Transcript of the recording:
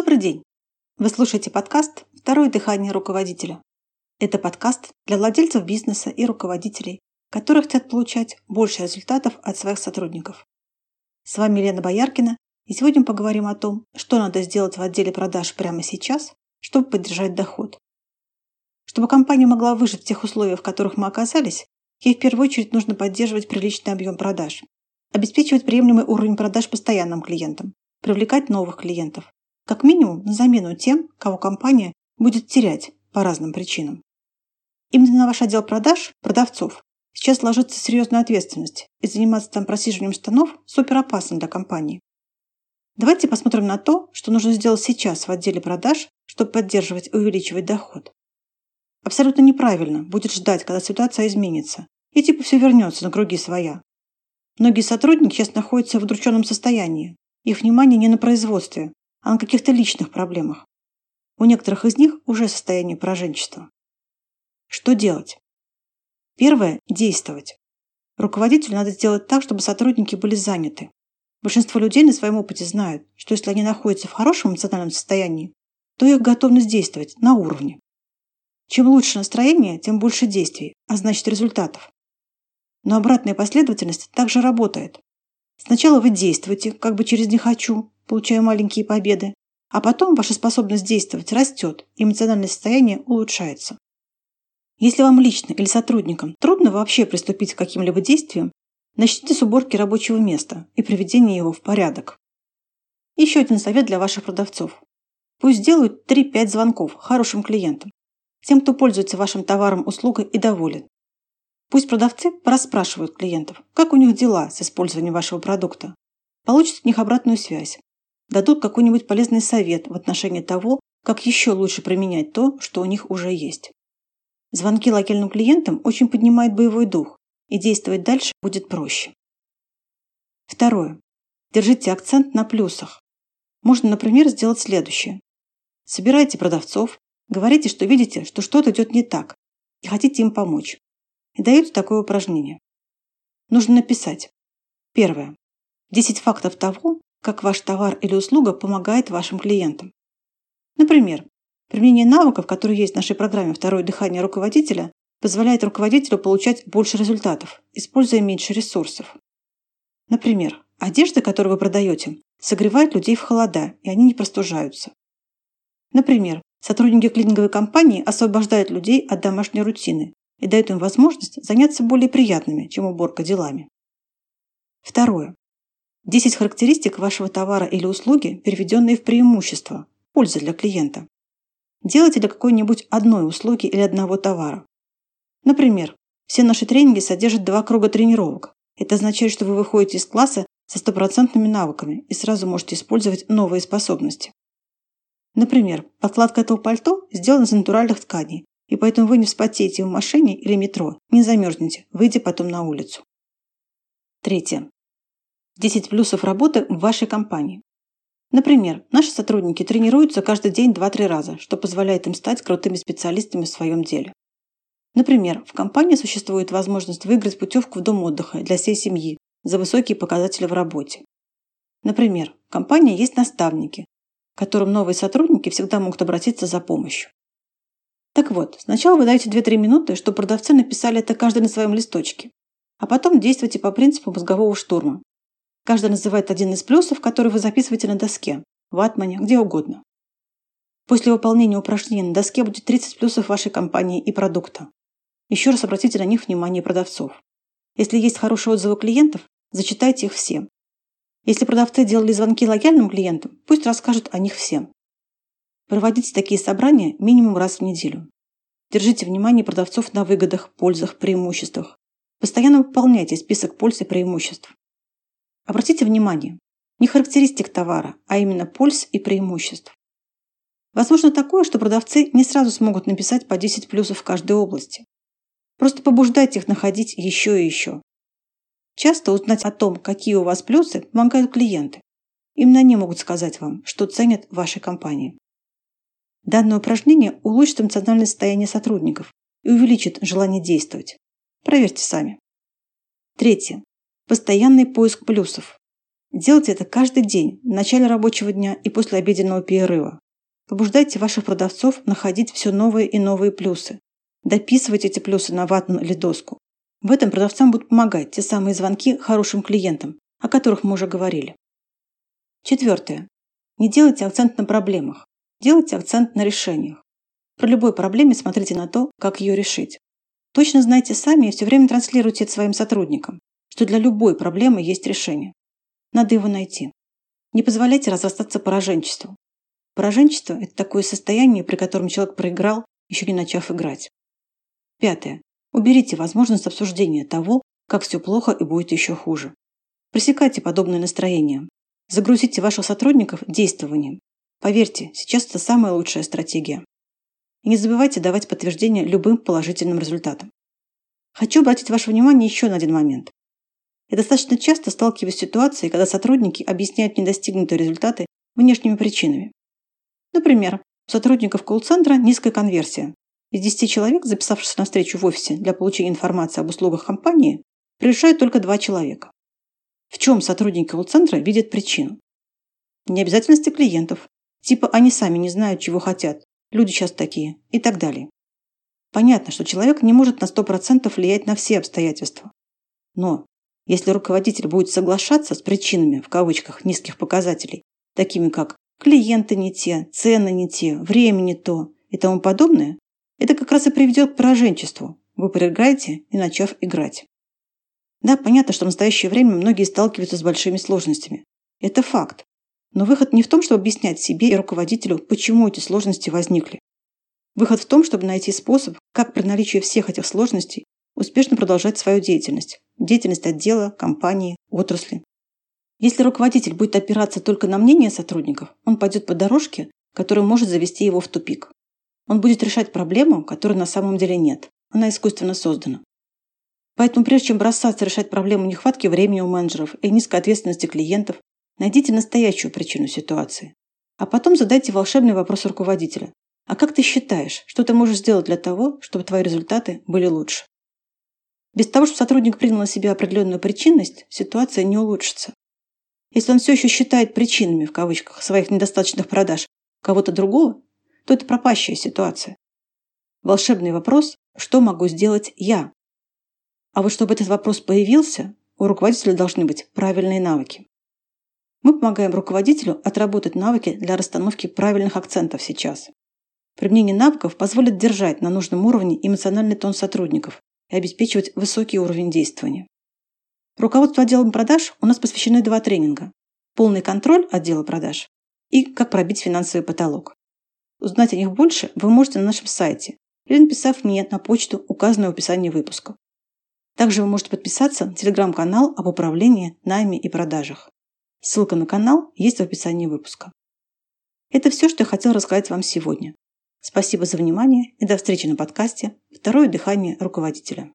Добрый день! Вы слушаете подкаст «Второе дыхание руководителя». Это подкаст для владельцев бизнеса и руководителей, которые хотят получать больше результатов от своих сотрудников. С вами Лена Бояркина, и сегодня поговорим о том, что надо сделать в отделе продаж прямо сейчас, чтобы поддержать доход. Чтобы компания могла выжить в тех условиях, в которых мы оказались, ей в первую очередь нужно поддерживать приличный объем продаж, обеспечивать приемлемый уровень продаж постоянным клиентам, привлекать новых клиентов, как минимум на замену тем, кого компания будет терять по разным причинам. Именно на ваш отдел продаж, продавцов, сейчас ложится серьезная ответственность, и заниматься там просиживанием штанов супер опасно для компании. Давайте посмотрим на то, что нужно сделать сейчас в отделе продаж, чтобы поддерживать и увеличивать доход. Абсолютно неправильно будет ждать, когда ситуация изменится, и типа все вернется на круги своя. Многие сотрудники сейчас находятся в удрученном состоянии. Их внимание не на производстве, а на каких-то личных проблемах. У некоторых из них уже состояние пораженчества. Что делать? Первое – действовать. Руководителю надо сделать так, чтобы сотрудники были заняты. Большинство людей на своем опыте знают, что если они находятся в хорошем эмоциональном состоянии, то их готовность действовать на уровне. Чем лучше настроение, тем больше действий, а значит результатов. Но обратная последовательность также работает. Сначала вы действуете, как бы через «не хочу», получая маленькие победы, а потом ваша способность действовать растет, эмоциональное состояние улучшается. Если вам лично или сотрудникам трудно вообще приступить к каким-либо действиям, начните с уборки рабочего места и приведения его в порядок. Еще один совет для ваших продавцов. Пусть делают 3-5 звонков хорошим клиентам, тем, кто пользуется вашим товаром, услугой и доволен. Пусть продавцы расспрашивают клиентов, как у них дела с использованием вашего продукта, получат от них обратную связь, дадут какой-нибудь полезный совет в отношении того, как еще лучше применять то, что у них уже есть. Звонки локальным клиентам очень поднимают боевой дух, и действовать дальше будет проще. Второе. Держите акцент на плюсах. Можно, например, сделать следующее. Собирайте продавцов, говорите, что видите, что что-то идет не так, и хотите им помочь. Дают такое упражнение. Нужно написать. Первое. 10 фактов того, как ваш товар или услуга помогает вашим клиентам. Например, применение навыков, которые есть в нашей программе «Второе дыхание руководителя», позволяет руководителю получать больше результатов, используя меньше ресурсов. Например, одежда, которую вы продаете, согревает людей в холода, и они не простужаются. Например, сотрудники клининговой компании освобождают людей от домашней рутины и дают им возможность заняться более приятными, чем уборка делами. Второе. 10 характеристик вашего товара или услуги, переведенные в преимущество, польза для клиента. Делайте для какой-нибудь одной услуги или одного товара. Например, все наши тренинги содержат два круга тренировок. Это означает, что вы выходите из класса со стопроцентными навыками и сразу можете использовать новые способности. Например, подкладка этого пальто сделана из натуральных тканей, и поэтому вы не вспотеете в машине или метро, не замерзнете, выйдя потом на улицу. Третье. 10 плюсов работы в вашей компании. Например, наши сотрудники тренируются каждый день 2-3 раза, что позволяет им стать крутыми специалистами в своем деле. Например, в компании существует возможность выиграть путевку в дом отдыха для всей семьи за высокие показатели в работе. Например, в компании есть наставники, к которым новые сотрудники всегда могут обратиться за помощью. Так вот, сначала вы даете 2-3 минуты, чтобы продавцы написали это каждый на своем листочке, а потом действуйте по принципу мозгового штурма, Каждый называет один из плюсов, который вы записываете на доске, в ватмане, где угодно. После выполнения упражнений на доске будет 30 плюсов вашей компании и продукта. Еще раз обратите на них внимание продавцов. Если есть хорошие отзывы клиентов, зачитайте их все. Если продавцы делали звонки лояльным клиентам, пусть расскажут о них всем. Проводите такие собрания минимум раз в неделю. Держите внимание продавцов на выгодах, пользах, преимуществах. Постоянно выполняйте список польз и преимуществ. Обратите внимание, не характеристик товара, а именно польз и преимуществ. Возможно такое, что продавцы не сразу смогут написать по 10 плюсов в каждой области. Просто побуждайте их находить еще и еще. Часто узнать о том, какие у вас плюсы, помогают клиенты. Именно они могут сказать вам, что ценят в вашей компании. Данное упражнение улучшит эмоциональное состояние сотрудников и увеличит желание действовать. Проверьте сами. Третье. Постоянный поиск плюсов. Делайте это каждый день, в начале рабочего дня и после обеденного перерыва. Побуждайте ваших продавцов находить все новые и новые плюсы. Дописывайте эти плюсы на ватман или доску. В этом продавцам будут помогать те самые звонки хорошим клиентам, о которых мы уже говорили. Четвертое. Не делайте акцент на проблемах. Делайте акцент на решениях. При любой проблеме смотрите на то, как ее решить. Точно знайте сами и все время транслируйте это своим сотрудникам, что для любой проблемы есть решение. Надо его найти. Не позволяйте разрастаться пораженчеству. Пораженчество – это такое состояние, при котором человек проиграл, еще не начав играть. Пятое. Уберите возможность обсуждения того, как все плохо и будет еще хуже. Пресекайте подобное настроение. Загрузите ваших сотрудников действованием. Поверьте, сейчас это самая лучшая стратегия. И не забывайте давать подтверждение любым положительным результатам. Хочу обратить ваше внимание еще на один момент. Я достаточно часто сталкиваюсь с ситуацией, когда сотрудники объясняют недостигнутые результаты внешними причинами. Например, у сотрудников колл-центра низкая конверсия. Из 10 человек, записавшихся на встречу в офисе для получения информации об услугах компании, приезжают только два человека. В чем сотрудники колл-центра видят причину? Необязательности клиентов. Типа они сами не знают, чего хотят. Люди сейчас такие. И так далее. Понятно, что человек не может на 100% влиять на все обстоятельства. Но если руководитель будет соглашаться с причинами, в кавычках, низких показателей, такими как клиенты не те, цены не те, время не то и тому подобное, это как раз и приведет к пораженчеству. Вы проиграете и начав играть. Да, понятно, что в настоящее время многие сталкиваются с большими сложностями. Это факт. Но выход не в том, чтобы объяснять себе и руководителю, почему эти сложности возникли. Выход в том, чтобы найти способ, как при наличии всех этих сложностей успешно продолжать свою деятельность. Деятельность отдела, компании, отрасли. Если руководитель будет опираться только на мнение сотрудников, он пойдет по дорожке, которая может завести его в тупик. Он будет решать проблему, которой на самом деле нет. Она искусственно создана. Поэтому прежде чем бросаться решать проблему нехватки времени у менеджеров и низкой ответственности клиентов, найдите настоящую причину ситуации. А потом задайте волшебный вопрос руководителя. А как ты считаешь, что ты можешь сделать для того, чтобы твои результаты были лучше? Без того, чтобы сотрудник принял на себя определенную причинность, ситуация не улучшится. Если он все еще считает причинами, в кавычках, своих недостаточных продаж кого-то другого, то это пропащая ситуация. Волшебный вопрос «что могу сделать я?» А вот чтобы этот вопрос появился, у руководителя должны быть правильные навыки. Мы помогаем руководителю отработать навыки для расстановки правильных акцентов сейчас. Применение навыков позволит держать на нужном уровне эмоциональный тон сотрудников и обеспечивать высокий уровень действования. Руководству отделом продаж у нас посвящены два тренинга. Полный контроль отдела продаж и как пробить финансовый потолок. Узнать о них больше вы можете на нашем сайте или написав мне на почту, указанную в описании выпуска. Также вы можете подписаться на телеграм-канал об управлении, найме и продажах. Ссылка на канал есть в описании выпуска. Это все, что я хотел рассказать вам сегодня. Спасибо за внимание и до встречи на подкасте «Второе дыхание руководителя».